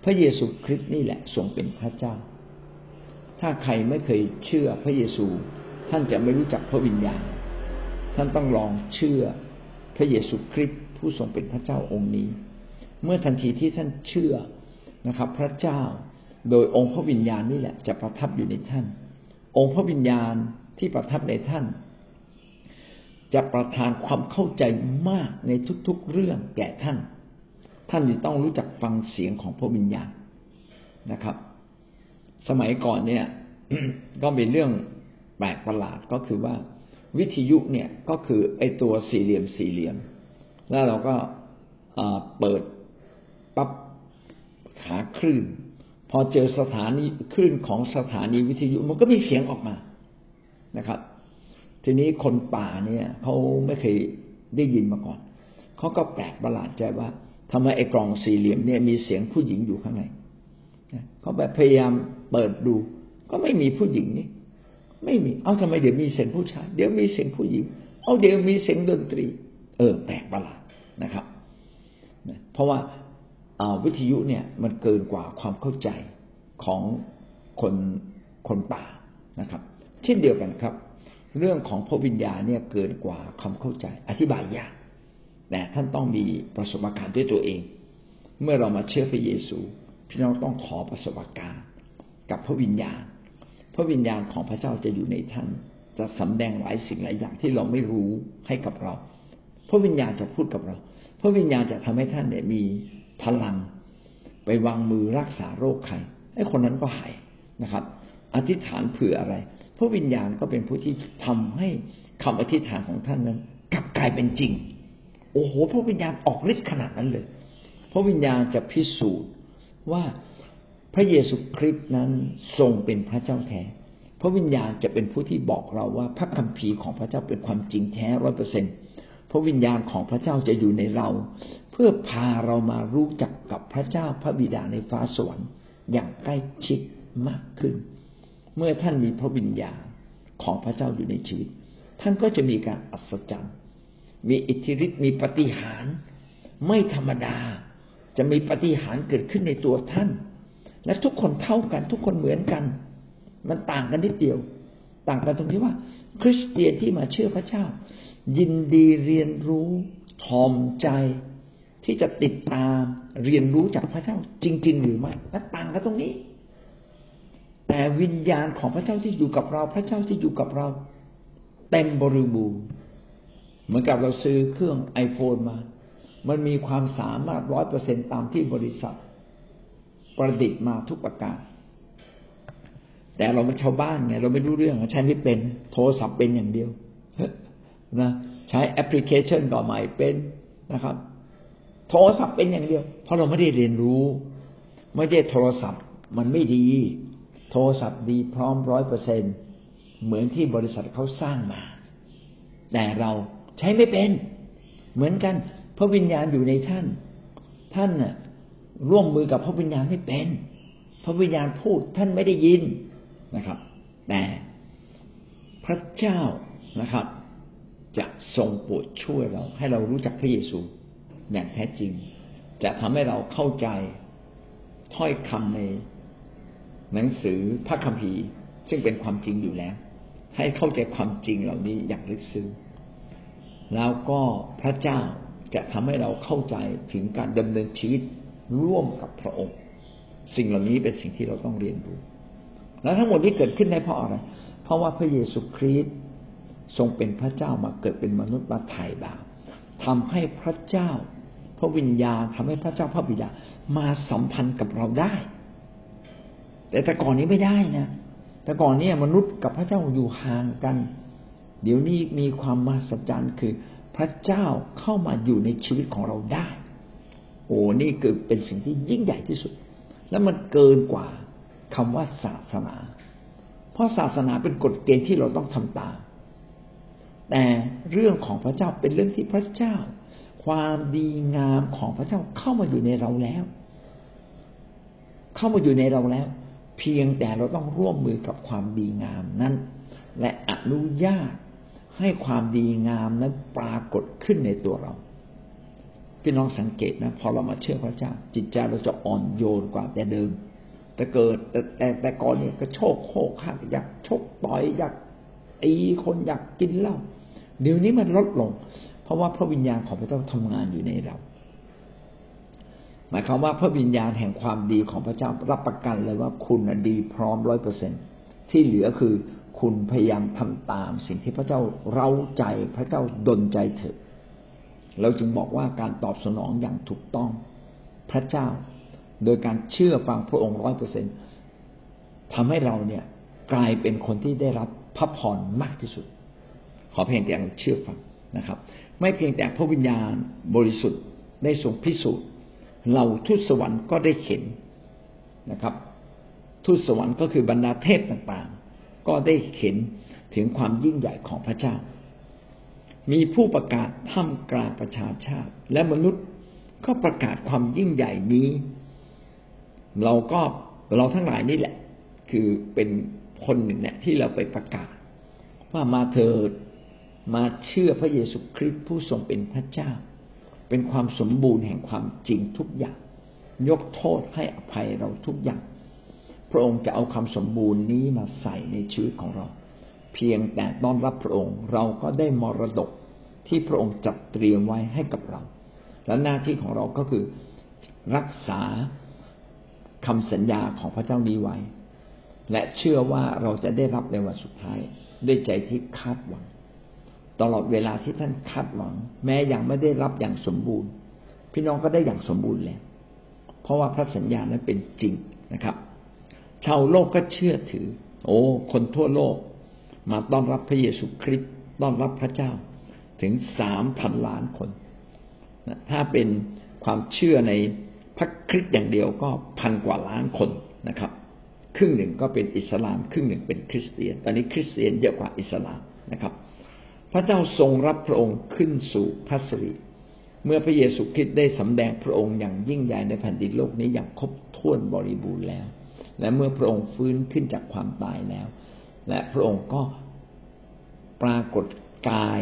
[SPEAKER 1] พระเยซูคริสต์นี่แหละทรงเป็นพระเจ้า ถ้าใครไม่เคยเชื่อพระเยซูท่านจะไม่รู้จักพระวิญญาณ ท่านต้องลองเชื่อพระเยซูคริสต์ผู้ทรงเป็นพระเจ้าองค์นี้ เมื่อทันทีที่ท่านเชื่อนะครับ พระเจ้าโดยองค์พระวิญญาณนี่แหละจะประทับอยู่ในท่าน องค์พระวิญญาณที่ประทับในท่าน จะประทานความเข้าใจมากในทุกๆเรื่องแก่ท่าน ท่านจะต้องรู้จักฟังเสียงของพระวิญญาณนะครับ สมัยก่อนเนี่ย ก็เป็นเรื่องแปลกประหลาดก็คือว่า วิทยุเนี่ยก็คือไอตัวสี่เหลี่ยมสี่เหลี่ยม แล้วเราก็เปิดปั๊บขาคลื่น พอเจอสถานีคลื่นของสถานีวิทยุมันก็มีเสียงออกมานะครับ ทีนี้คนป่าเนี่ยเขาไม่เคยได้ยินมาก่อนเขาก็แปลกประหลาดใจว่าทำไมไอ้กล่องสี่เหลี่ยมเนี่ยมีเสียงผู้หญิงอยู่ข้างในเขาแบบพยายามเปิดดู ก็ไม่มีผู้หญิงนี่ ไม่มี เอาทำไมเดี๋ยวมีเสียงผู้ชาย เดี๋ยวมีเสียงผู้หญิง เอาเดี๋ยวมีเสียงดนตรี เออ แปลกประหลาดนะครับ เพราะว่าวิทยุเนี่ยมันเกินกว่าความเข้าใจของคนคนป่านะครับ เช่นเดียวกันครับ เรื่องของพระวิญญาณเนี่ยเกินกว่าความเข้าใจ อธิบายยากแต่ท่านต้องมีประสบการณ์ด้วยตัวเอง เมื่อเรามาเชื่อพระเยซู พี่น้องต้องขอประสบการณ์กับพระวิญญาณ ระวิญญาณของพระเจ้าจะอยู่ในท่าน จะสำแดงหลายสิ่งหลายอย่างที่เราไม่รู้ให้กับเรา พระวิญญาณจะพูดกับเรา พระวิญญาณจะทำให้ท่านเนี่ยมีพลัง ไปวางมือรักษาโรคใครไอ้คนนั้นก็หายนะครับ อธิษฐานเผื่ออะไร พระวิญญาณก็เป็นผู้ที่ทำให้คำอธิษฐานของท่านนั้น กลับกลายเป็นจริง โอ้โห พระวิญญาณออกฤทธิ์ขนาดนั้นเลย พระวิญญาณจะพิสูจน์ว่า พระเยซูคริสต์นั้นทรงเป็นพระเจ้าแท้ พระวิญญาณจะเป็นผู้ที่บอกเราว่าพระคัมภีร์ของพระเจ้าเป็นความจริงแท้ร้อยเปอร์เซ็นพระวิญญาณของพระเจ้าจะอยู่ในเรา เพื่อพาเรามารู้จักกับพระเจ้าพระบิดาในฟ้าสวรรค์อย่างใกล้ชิดมากขึ้น เมื่อท่านมีพระวิญญาณของพระเจ้าอยู่ในชีวิต ท่านก็จะมีการอัศจรรย์มีอิทธิฤทธิ์มีปฏิหารไม่ธรรมดา จะมีปฏิหารเกิดขึ้นในตัวท่าน และทุกคนเท่ากัน ทุกคนเหมือนกัน มันต่างกันนิดเดียว ต่างกันตรงที่ว่า คริสเตียนที่มาเชื่อพระเจ้า ยินดีเรียนรู้ทอมใจ ที่จะติดตามเรียนรู้จากพระเจ้า จริง ๆ หรือไม่และต่างกันตรงนี้ แต่วิญญาณของพระเจ้าที่อยู่กับเรา พระเจ้าที่อยู่กับเรา เต็มบริบูรณ์เหมือนกับเราซื้อเครื่องไอโฟนมา มันมีความสามารถร้อยเปอร์เซ็นตามที่บริษัท ประดิษฐ์มาทุกประการ แต่เราเป็นชาวบ้านไงเราไม่รู้เรื่องใช้ไม่เป็นโทรศัพท์เป็นอย่างเดียวนะใช้แอปพลิเคชันก็ไม่เป็นนะครับ โทรศัพท์เป็นอย่างเดียว เพราะเราไม่ได้เรียนรู้ ไม่ได้โทรศัพท์ มันไม่ดี โทรศัพท์ดีพร้อมร้อยเปอร์เซ็นเหมือนที่บริษัทเขาสร้างมา แต่เราใช้ไม่เป็น เหมือนกันพระวิญญาณอยู่ในท่าน ท่านน่ะ ร่วมมือกับพระวิญญาณไม่เป็น พระวิญญาณพูดท่านไม่ได้ยินนะครับ แต่พระเจ้านะครับ จะทรงโปรดช่วยเรา ให้เรารู้จักพระเยซูอย่างแท้จริง จะทำให้เราเข้าใจถ้อยคำในหนังสือพระคัมภีร์ซึ่งเป็นความจริงอยู่แล้ว ให้เข้าใจความจริงเหล่านี้อย่างลึกซึ้งแล้วก็พระเจ้าจะทำให้เราเข้าใจถึงการดำเนินชีวิต ร่วมกับพระองค์ สิ่งเหล่านี้เป็นสิ่งที่เราต้องเรียนรู้ แล้วทั้งหมดที่เกิดขึ้นได้เพราะอะไร เพราะว่าพระเยซูคริสต์ทรงเป็นพระเจ้ามาเกิดเป็นมนุษย์มาไถ่บาปทำให้พระเจ้า พระวิญญาณทำให้พระเจ้าพระบิดามาสัมพันธ์กับเราได้ แต่แต่ก่อนนี้ไม่ได้นะ แต่ก่อนนี้มนุษย์กับพระเจ้าอยู่ห่างกัน เดี๋ยวนี้มีความมหัศจรรย์คือพระเจ้าเข้ามาอยู่ในชีวิตของเราได้ โอ้นี่คือเป็นสิ่งที่ยิ่งใหญ่ที่สุด และมันเกินกว่าคำว่าศาสนา เพราะศาสนาเป็นกฎเกณฑ์ที่เราต้องทำตาม แต่เรื่องของพระเจ้าเป็นเรื่องที่พระเจ้า ความดีงามของพระเจ้าเข้ามาอยู่ในเราแล้ว เข้ามาอยู่ในเราแล้ว เพียงแต่เราต้องร่วมมือกับความดีงามนั้น และอนุญาตให้ความดีงามนั้นปรากฏขึ้นในตัวเรา พี่น้องสังเกตนะพอเรามาเชื่อพระเจ้า จิตใจเราจะอ่อนโยนกว่าแต่เดิม แต่เกิดแต่แต่แต่ก่อนเนี่ยก็โชคโคกขักอยากชกต่อยอยากตีคนอยากกินเหล้าเดี๋ยวนี้มันลดลง เพราะว่าพระวิญญาณของพระเจ้าทำงานอยู่ในเรา หมายความว่าพระวิญญาณแห่งความดีของพระเจ้ารับประกันเลยว่าคุณดีพร้อมร้อยเปอร์เซ็นที่เหลือคือคุณพยายามทำตามสิ่งที่พระเจ้าเร้าใจพระเจ้าดลใจเถอะ เราจึงบอกว่าการตอบสนองอย่างถูกต้องพระเจ้า โดยการเชื่อฟังพระองค์ร้อยเปอร์เซ็นทำให้เราเนี่ยกลายเป็นคนที่ได้รับพระพรมากที่สุด ขอเพียงแต่เราเชื่อฟังนะครับ ไม่เพียงแต่พระวิญญาณบริสุทธิ์ได้ทรงพิสูจน์เราทูตสวรรค์ก็ได้เห็นนะครับ ทูตสวรรค์ก็คือบรรดาเทพต่างๆ ก็ได้เห็นถึงความยิ่งใหญ่ของพระเจ้า มีผู้ประกาศท่ามกลางประชาชาติ และมนุษย์ก็ประกาศความยิ่งใหญ่นี้ เราก็เราทั้งหลายนี่แหละ คือเป็นคนหนึ่งเนี่ยที่เราไปประกาศ ว่ามาเถิดมาเชื่อพระเยซูคริสต์ผู้ทรงเป็นพระเจ้า เป็นความสมบูรณ์แห่งความจริงทุกอย่าง ยกโทษให้อภัยเราทุกอย่าง พระองค์จะเอาความสมบูรณ์นี้มาใส่ในชีวิตของเรา เพียงแต่ต้อนรับพระองค์เราก็ได้มรดก ที่พระองค์จัดเตรียมไว้ให้กับเรา และหน้าที่ของเราก็คือรักษาคำสัญญาของพระเจ้านี้ไว้ และเชื่อว่าเราจะได้รับในวันสุดท้าย ด้วยใจที่คาดหวัง ตลอดเวลาที่ท่านคาดหวัง แม้ยังไม่ได้รับอย่างสมบูรณ์ พี่น้องก็ได้อย่างสมบูรณ์แล้วเพราะว่าพระสัญญานั้นเป็นจริงนะครับ ชาวโลกก็เชื่อถือ โอ้ คนทั่วโลก มาต้อนรับพระเยซูคริสต์ต้อนรับพระเจ้า ถึงสามพันล้านคน ถ้าเป็นความเชื่อในพระคริสต์อย่างเดียวก็พันกว่าล้านคนนะครับ ครึ่งหนึ่งก็เป็นอิสลาม ครึ่งหนึ่งเป็นคริสเตียน ตอนนี้คริสเตียนเยอะกว่าอิสลามนะครับ พระเจ้าทรงรับพระองค์ขึ้นสู่พัสรีเมื่อพระเยซูคริสต์ได้สำแดงพระองค์อย่างยิ่งใหญ่ในแผ่นดินโลกนี้อย่างครบถ้วนบริบูรณ์แล้ว และเมื่อพระองค์ฟื้นขึ้นจากความตายแล้ว และพระองค์ก็ปรากฏกาย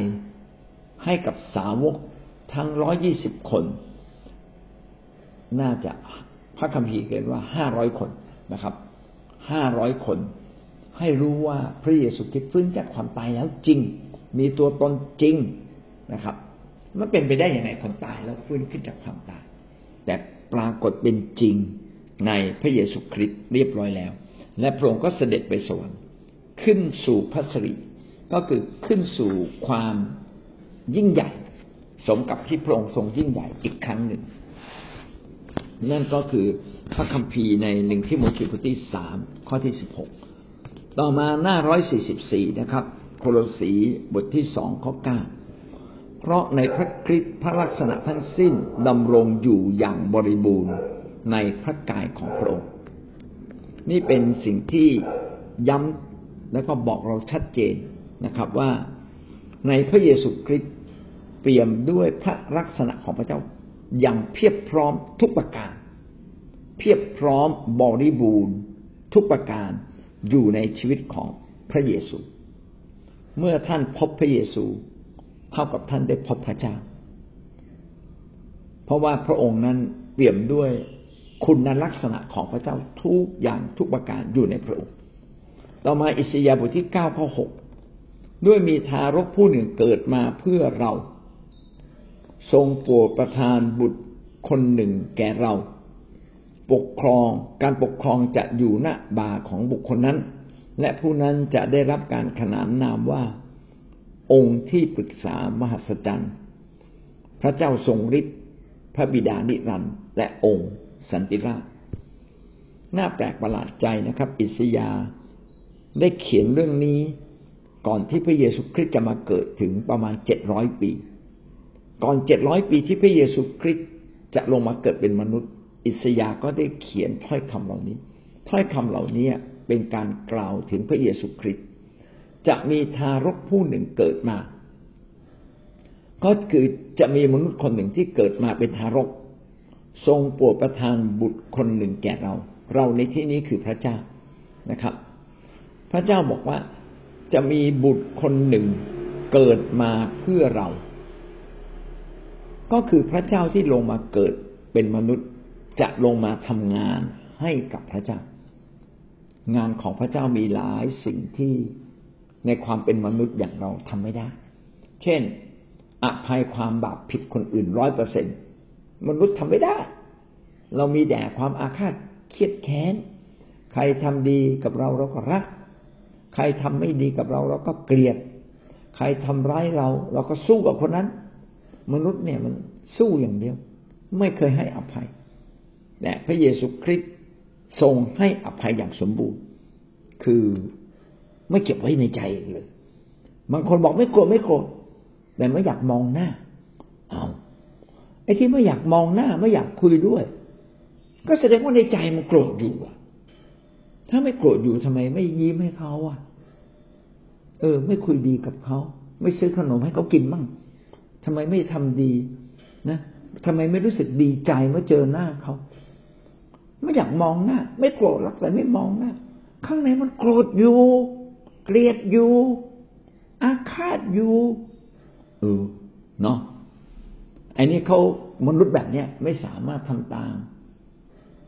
[SPEAKER 1] ให้กับสาวกทั้งร้อยี่สิบคน น่าจะพระคัมภีร์เขียนว่าห้าร้อยคนนะครับห้าร้อยคน ให้รู้ว่าพระเยซูคริสต์ฟื้นจากความตายแล้วจริง มีตัวตนจริงนะครับ มันเป็นไปได้อย่างไรคนตายแล้วฟื้นขึ้นจากความตาย แต่ปรากฏเป็นจริงในพระเยซูคริสต์เรียบร้อยแล้ว และพระองค์ก็เสด็จไปสวรรค์ขึ้นสู่พัสริก็คือขึ้นสู่ความ ยิ่งใหญ่ สมกับที่พระองค์ทรงยิ่งใหญ่อีกครั้งหนึ่ง นั่นก็คือพระคัมภีร์ในหนึ่งที่โมธีบทที่สามข้อที่สิบหกต่อมาหน้าร้อยสี่สิบสี่นะครับ โคโลสีบทที่สองข้อเก้าเพราะในพระคริสต์พระลักษณะทั้งสิ้นดำรงอยู่อย่างบริบูรณ์ในพระกายของพระองค์ นี่เป็นสิ่งที่ย้ำแล้วก็บอกเราชัดเจนนะครับว่าในพระเยซูคริสต์ เปี่ยมด้วยพระลักษณะของพระเจ้าอย่างเพียบพร้อมทุกประการ เพียบพร้อมบริบูรณ์ทุกประการอยู่ในชีวิตของพระเยซู เมื่อท่านพบพระเยซูเท่ากับท่านได้พบพระเจ้า เพราะว่าพระองค์นั้นเปี่ยมด้วยคุณลักษณะของพระเจ้าทุกอย่างทุกประการอยู่ในพระองค์ ต่อมาอิสยาห์บทที่เก้าข้อหกด้วยมีทารกผู้หนึ่งเกิดมาเพื่อเรา ทรงโปรดประทานบุตรคนหนึ่งแก่เรา ปกครองการปกครองจะอยู่ณบ่าของบุคคลนั้น และผู้นั้นจะได้รับการขนานนามว่า องค์ที่ปรึกษามหัศจรรย์พระเจ้าทรงฤทธิ์พระบิดานิรันดร์และองค์สันติราชน่าแปลกประหลาดใจนะครับ อิสยาได้เขียนเรื่องนี้ก่อนที่พระเยซูคริสต์จะมาเกิดถึงประมาณเจ็ดร้อยปี ก่อนเจ็ดร้อยปีที่พระเยซูคริสต์จะลงมาเกิดเป็นมนุษย์ อิสยาก็ได้เขียนถ้อยคำเหล่านี้ ถ้อยคำเหล่านี้เป็นการกล่าวถึงพระเยซูคริสต์จะมีทารกผู้หนึ่งเกิดมา ก็คือจะมีมนุษย์คนหนึ่งที่เกิดมาเป็นทารก ทรงโปรดประทานบุตรคนหนึ่งแก่เรา เราในที่นี้คือพระเจ้านะครับ พระเจ้าบอกว่าจะมีบุตรคนหนึ่งเกิดมาเพื่อเรา ก็คือพระเจ้าที่ลงมาเกิดเป็นมนุษย์จะลงมาทำงานให้กับพระเจ้า งานของพระเจ้ามีหลายสิ่งที่ในความเป็นมนุษย์อย่างเราทำไม่ได้ เช่น อภัยความบาปผิดคนอื่นร้อยเปอร์เซ็นมนุษย์ทำไม่ได้ เรามีแต่ความอาฆาตเครียดแค้น ใครทำดีกับเราเราก็รัก ใครทำไม่ดีกับเราเราก็เกลียด ใครทำร้ายเรา เราก็สู้กับคนนั้น มนุษย์เนี่ยมันสู้อย่างเดียว ไม่เคยให้อภัยแต่พระเยซูคริสต์ทรงให้อภัยอย่างสมบูรณ์ คือไม่เก็บไว้ในใจเลย บางคนบอกไม่โกรธไม่โกรธแต่ไม่อยากมองหน้า เอาไอ้ที่ไม่อยากมองหน้าไม่อยากคุยด้วย ก็แสดงว่าในใจมันโกรธอยู่อะถ้าไม่โกรธอยู่ทำไมไม่ยิ้มให้เขาอะ เออ ไม่คุยดีกับเขา ไม่ซื้อขนมให้เขากินมั่ง ทำไมไม่ทำดีนะทำไมไม่รู้สึกดีใจเมื่อเจอหน้าเขา ไม่อยากมองหน้า ไม่โกรธรอกแต่ไม่มองหน้า ข้างในมันโกรธอยู่ เกลียดอยู่ อาฆาตอยู่เออเนาะไอ้นี่เขามนุษย์แบบเนี้ยไม่สามารถทำตาม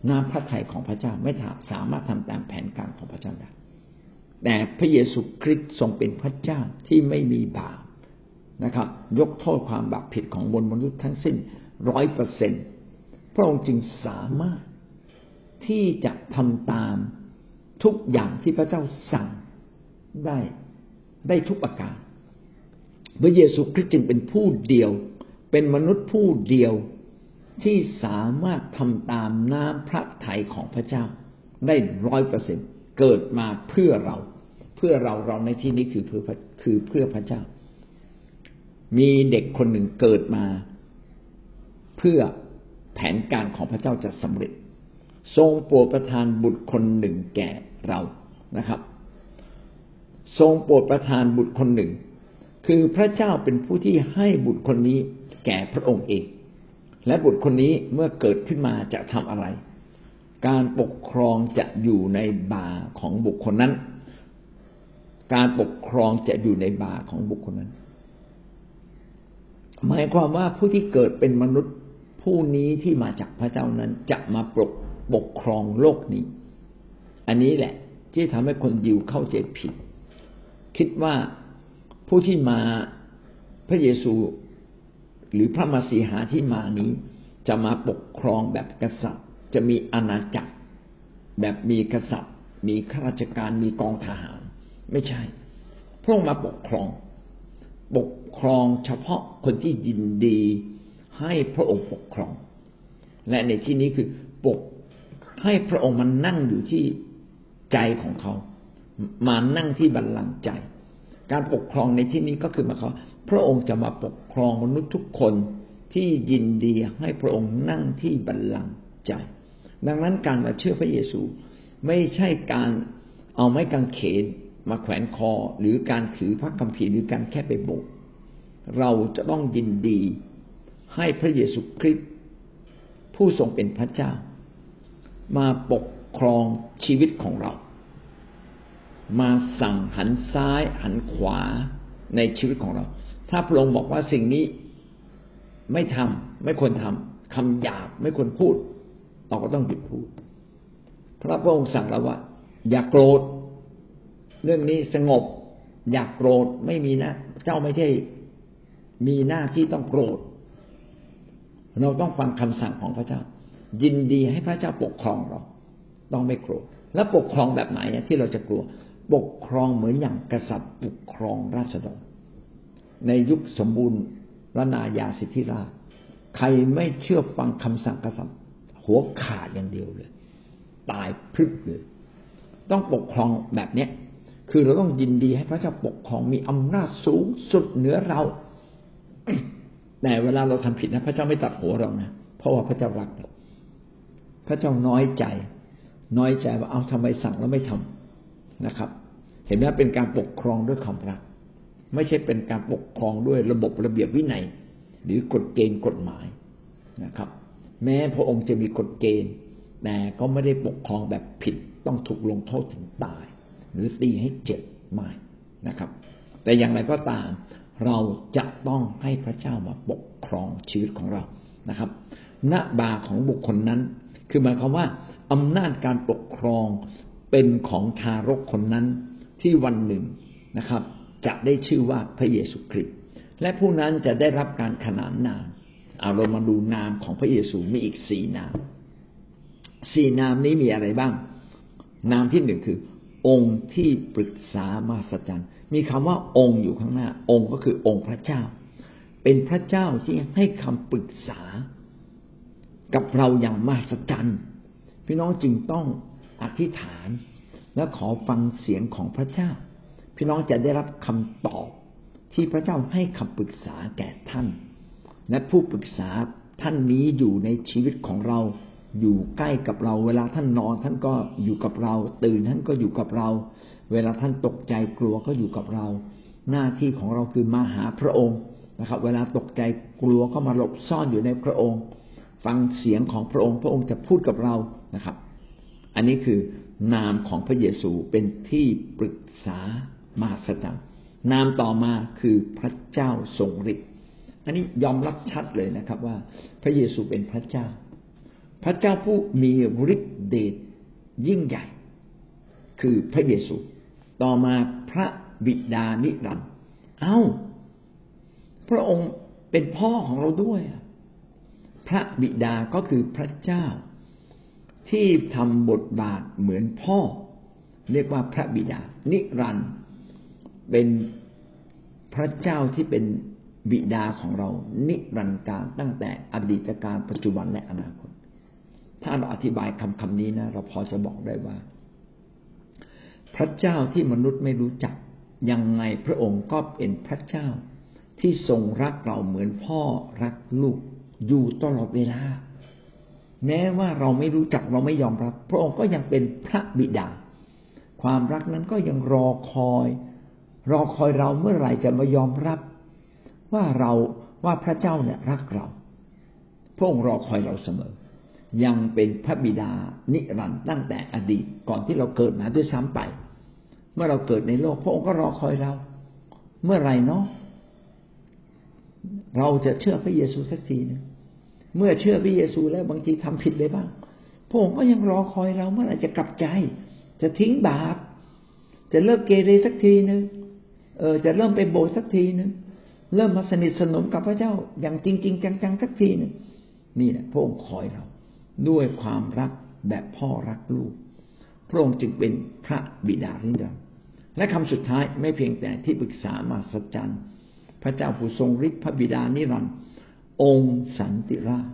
[SPEAKER 1] น้ำพระทัยของพระเจ้าไม่สามารถทำตามแผนการของพระเจ้าได้แต่พระเยซูคริสต์ทรงเป็นพระเจ้าที่ไม่มีบาป นะครับ ยกโทษความบาปผิดของบนมนุษย์ทั้งสิ้นร้อยเปอร์เซ็นพระองค์จึงสามารถที่จะทำตามทุกอย่างที่พระเจ้าสั่งได้ได้ทุกประการพระเยซูคริสต์จึงเป็นผู้เดียว เป็นมนุษย์ผู้เดียวที่สามารถทำตามน้ำพระทัยของพระเจ้า ได้ร้อยเปอร์เซ็นเกิดมาเพื่อเรา เพื่อเราเราในที่นี้คือเพื่อคือเพื่อพระเจ้า มีเด็กคนหนึ่งเกิดมา เพื่อแผนการของพระเจ้าจะสำเร็จ ทรงโปรดประทานบุตรคนหนึ่งแก่เรานะครับ ทรงโปรดประทานบุตรคนหนึ่ง คือพระเจ้าเป็นผู้ที่ให้บุตรคนนี้แก่พระองค์เอง และบุตรคนนี้เมื่อเกิดขึ้นมาจะทำอะไร การปกครองจะอยู่ในบาของบุคคลนั้น การปกครองจะอยู่ในบาของบุคคลนั้น หมายความว่าผู้ที่เกิดเป็นมนุษย์ผู้นี้ที่มาจากพระเจ้านั้นจะมาปกปกครองโลกนี้ อันนี้แหละที่ทำให้คนยิวเข้าใจผิด คิดว่าผู้ที่มาพระเยซู หรือพระมาสีหาที่มานี้ จะมาปกครองแบบกษัตริย์ จะมีอาณาจักร แบบมีกษัตริย์ มีข้าราชการมีกองทหาร ไม่ใช่ พระองค์มาปกครอง ปกครองเฉพาะคนที่ยินดีให้พระองค์ปกครอง และในที่นี้คือปกให้พระองค์มันนั่งอยู่ที่ใจของเขา มานั่งที่บัลลังก์ใจ การปกครองในที่นี้ก็คือมายควาพระองค์จะมาปกครองมนุษย์ทุกคนที่ยินดีให้พระองค์นั่งที่บัลลังก์ใจ ดังนั้นการมาเชื่อพระเยซูไม่ใช่การเอาไม้กางเขน มาแขวนคอหรือการถือพระคัมภีร์หรือการแค่ไปโบสถ์เราจะต้องยินดีให้พระเยซูคริสต์ผู้ทรงเป็นพระเจ้า มาปกครองชีวิตของเรา มาสั่งหันซ้ายหันขวาในชีวิตของเรา ถ้าพระองค์บอกว่าสิ่งนี้ไม่ทำไม่ควรทำคำหยาบไม่ควรพูดเราก็ต้องหยุดพูด พระองค์สั่งเราว่า อย่ากโกรธ เรื่องนี้สงบ อย่ากโกรธไม่มีนะ เจ้าไม่ใช่มีหน้าที่ต้องโกรธ เราต้องฟังคำสั่งของพระเจ้า ยินดีให้พระเจ้าปกครองเรา ต้องไม่โกรธ แล้วปกครองแบบไหนที่เราจะกลัว ปกครองเหมือนอย่างกษัตริย์ปกครองราษฎร ในยุคสมบูรณ์รนายาสิทธิราชใครไม่เชื่อฟังคำสั่งกษัตริย์ หัวขาดอย่างเดียวเลย ตายพรึบเลย ต้องปกครองแบบเนี้ย คือเราต้องยินดีให้พระเจ้าปกครองมีอำนาจสูงสุดเหนือเรา แต่เวลาเราทำผิดนะพระเจ้าไม่ตัดหัวเรานะเพราะว่าพระเจ้ารักเราพระเจ้าน้อยใจ น้อยใจว่าเอาทำไมสั่งแล้วไม่ทำนะครับ เห็นไหมเป็นการปกครองด้วยความรัก ไม่ใช่เป็นการปกครองด้วยระบบระเบียบวินัย หรือกฎเกณฑ์กฎหมายนะครับ แม้พระองค์จะมีกฎเกณฑ์แต่ก็ไม่ได้ปกครองแบบผิดต้องถูกลงโทษถึงตาย หรือตีให้เจ็บไม่นะครับ แต่อย่างไรก็ตามเราจะต้องให้พระเจ้ามาปกครองชีวิตของเรานะครับณบาของบุคคลนั้น คือหมายความว่าอำนาจการปกครองเป็นของทารกคนนั้นที่วันหนึ่งนะครับ จะได้ชื่อว่าพระเยซูคริสต์และผู้นั้นจะได้รับการขนานนามเอาเรามาดูนามของพระเยซูมีอีกสี่นามสี่นามนี้มีอะไรบ้าง นามที่หนึ่งคือ องค์ที่ปรึกษามาสัจันมีคำว่าองค์อยู่ข้างหน้า องค์ก็คือองค์พระเจ้า เป็นพระเจ้าที่ให้คำปรึกษา กับเราอย่างมหัศจรรย์พี่น้องจึงต้องอธิษฐานและขอฟังเสียงของพระเจ้า พี่น้องจะได้รับคำตอบที่พระเจ้าให้คำปรึกษาแก่ท่าน และผู้ปรึกษาท่านนี้อยู่ในชีวิตของเรา อยู่ใกล้กับเรา เวลาท่านนอนท่านก็อยู่กับเรา ตื่นท่านก็อยู่กับเรา เวลาท่านตกใจกลัวก็อยู่กับเรา หน้าที่ของเราคือมาหาพระองค์นะครับ เวลาตกใจกลัวก็มาหลบซ่อนอยู่ในพระองค์ ฟังเสียงของพระองค์ พระองค์จะพูดกับเรานะครับ อันนี้คือนามของพระเยซูเป็นที่ปรึกษามาสจังนามต่อมาคือพระเจ้าทรงฤทธิ์อันนี้ยอมรับชัดเลยนะครับว่าพระเยซูเป็นพระเจ้า พระเจ้าผู้มีฤทธิเดชยิ่งใหญ่ คือพระเยซู ต่อมาพระบิดานิรันดร์เอา้า พระองค์เป็นพ่อของเราด้วย พระบิดาก็คือพระเจ้า ที่ทำบทบาทเหมือนพ่อ เรียกว่าพระบิดา นิรันดร์เป็นพระเจ้าที่เป็นบิดาของเรา นิรันดร์การตั้งแต่อดีตการปัจจุบันและอนาคต ถ้าเราอธิบายคำคำนี้นะ เราพอจะบอกได้ว่า พระเจ้าที่มนุษย์ไม่รู้จัก ยังไงพระองค์ก็เป็นพระเจ้า ที่ทรงรักเราเหมือนพ่อรักลูก อยู่ตลอดเวลา แม้ว่าเราไม่รู้จักเราไม่ยอมรับ พระองค์ก็ยังเป็นพระบิดา ความรักนั้นก็ยังรอคอย รอคอยเราเมื่อไหร่จะมายอมรับ ว่าเราว่าพระเจ้าเนี่ยรักเรา พระองค์รอคอยเราเสมอ ยังเป็นพระบิดานิรันดร์ตั้งแต่อดีตก่อนที่เราเกิดมาด้วยซ้ำไป เมื่อเราเกิดในโลกพระองค์ก็รอคอยเรา เมื่อไรเนาะเราจะเชื่อพระเยซูสักทีนึงเมื่อเชื่อพระเยซูแล้วบางทีทำผิดไปบ้างพระองค์ก็ยังรอคอยเราเมื่อไรจะกลับใจ จะทิ้งบาป จะเลิกเกเรสักทีนึงเออจะเริ่มไปโบสถ์สักทีนึงเริ่มมาสนิทสนมกับพระเจ้าอย่างจริง ๆ จังๆสักทีนึงนี่แหละพระองค์คอยเรา ด้วยความรักแบบพ่อรักลูก พระองค์จึงเป็นพระบิดานิรันดร์และคำสุดท้ายไม่เพียงแต่ที่ปรึกษามาสัจจันพระเจ้าผู้ทรงฤทธิ์พระบิดานิรันดร์องค์สันติราช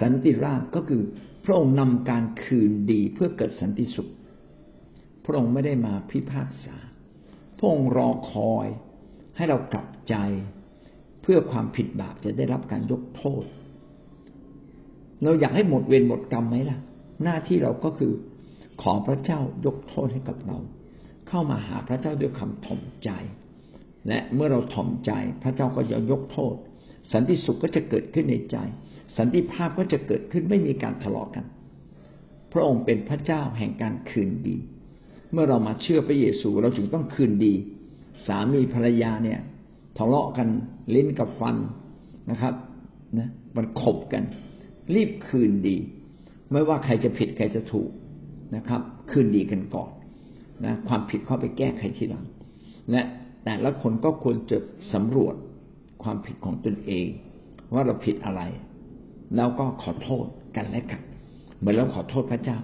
[SPEAKER 1] สันติราชก็คือพระองค์นำการคืนดีเพื่อเกิดสันติสุข พระองค์ไม่ได้มาพิพากษา พระองค์รอคอยให้เรากลับใจ เพื่อความผิดบาปจะได้รับการยกโทษ เราอยากให้หมดเวรหมดกรรมไหมล่ะ หน้าที่เราก็คือขอพระเจ้ายกโทษให้กับเรา เข้ามาหาพระเจ้าด้วยคำถ่อมใจ และเมื่อเราถ่อมใจ พระเจ้าก็จะยกโทษ สันติสุขก็จะเกิดขึ้นในใจ สันติภาพก็จะเกิดขึ้นไม่มีการทะเลาะกัน พระองค์เป็นพระเจ้าแห่งการคืนดี เมื่อเรามาเชื่อพระเยซูเราจึงต้องคืนดี สามีภรรยาเนี่ยทะเลาะกันลิ้นกับฟันนะครับนะมันขบกัน รีบคืนดี ไม่ว่าใครจะผิดใครจะถูกนะครับ คืนดีกันก่อนนะความผิดเข้าไปแก้ไขทีหลัง และแต่ละคนก็ควรจะสำรวจความผิดของตนเอง ว่าเราผิดอะไร แล้วก็ขอโทษกันและกัน เหมือนเราขอโทษพระเจ้า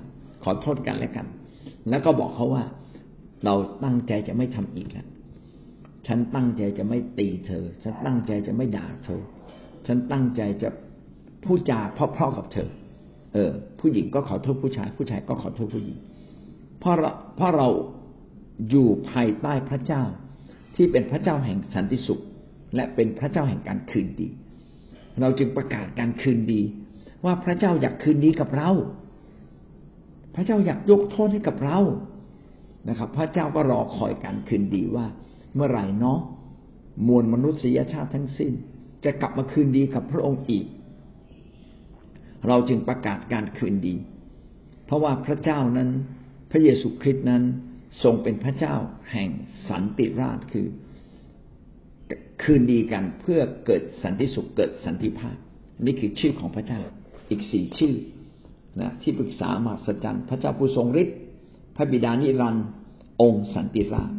[SPEAKER 1] ขอโทษกันและกัน แล้วก็บอกเขาว่าเราตั้งใจจะไม่ทำอีกแล้ว ฉันตั้งใจจะไม่ตีเธอ ฉันตั้งใจจะไม่ด่าเธอ ฉันตั้งใจจะ พูดจาเพราะๆกับเธอ เออ ผู้หญิงก็ขอโทษผู้ชาย ผู้ชายก็ขอโทษผู้หญิง เพราะเราเพราะเราอยู่ภายใต้พระเจ้า ที่เป็นพระเจ้าแห่งสันติสุข และเป็นพระเจ้าแห่งการคืนดี เราจึงประกาศการคืนดี ว่าพระเจ้าอยากคืนดีกับเรา พระเจ้าอยากยกโทษให้กับเรานะครับ พระเจ้าก็รอคอยการคืนดีว่า เมื่อไหร่เนาะมวลมนุษยชาติทั้งสิ้น จะกลับมาคืนดีกับพระองค์อีก เราจึงประกาศการคืนดี เพราะว่าพระเจ้านั้น พระเยซูคริสต์นั้นทรงเป็นพระเจ้าแห่งสันติราชคือ คืนดีกันเพื่อเกิดสันติสุขเกิดสันติภาพ นี่คือชื่อของพระเจ้าอีกสี่ชื่อนะที่ปรึกษามหัศจรรย์ พระเจ้าผู้ทรงฤทธิ์พระบิดานิรันดร์องค์สันติราช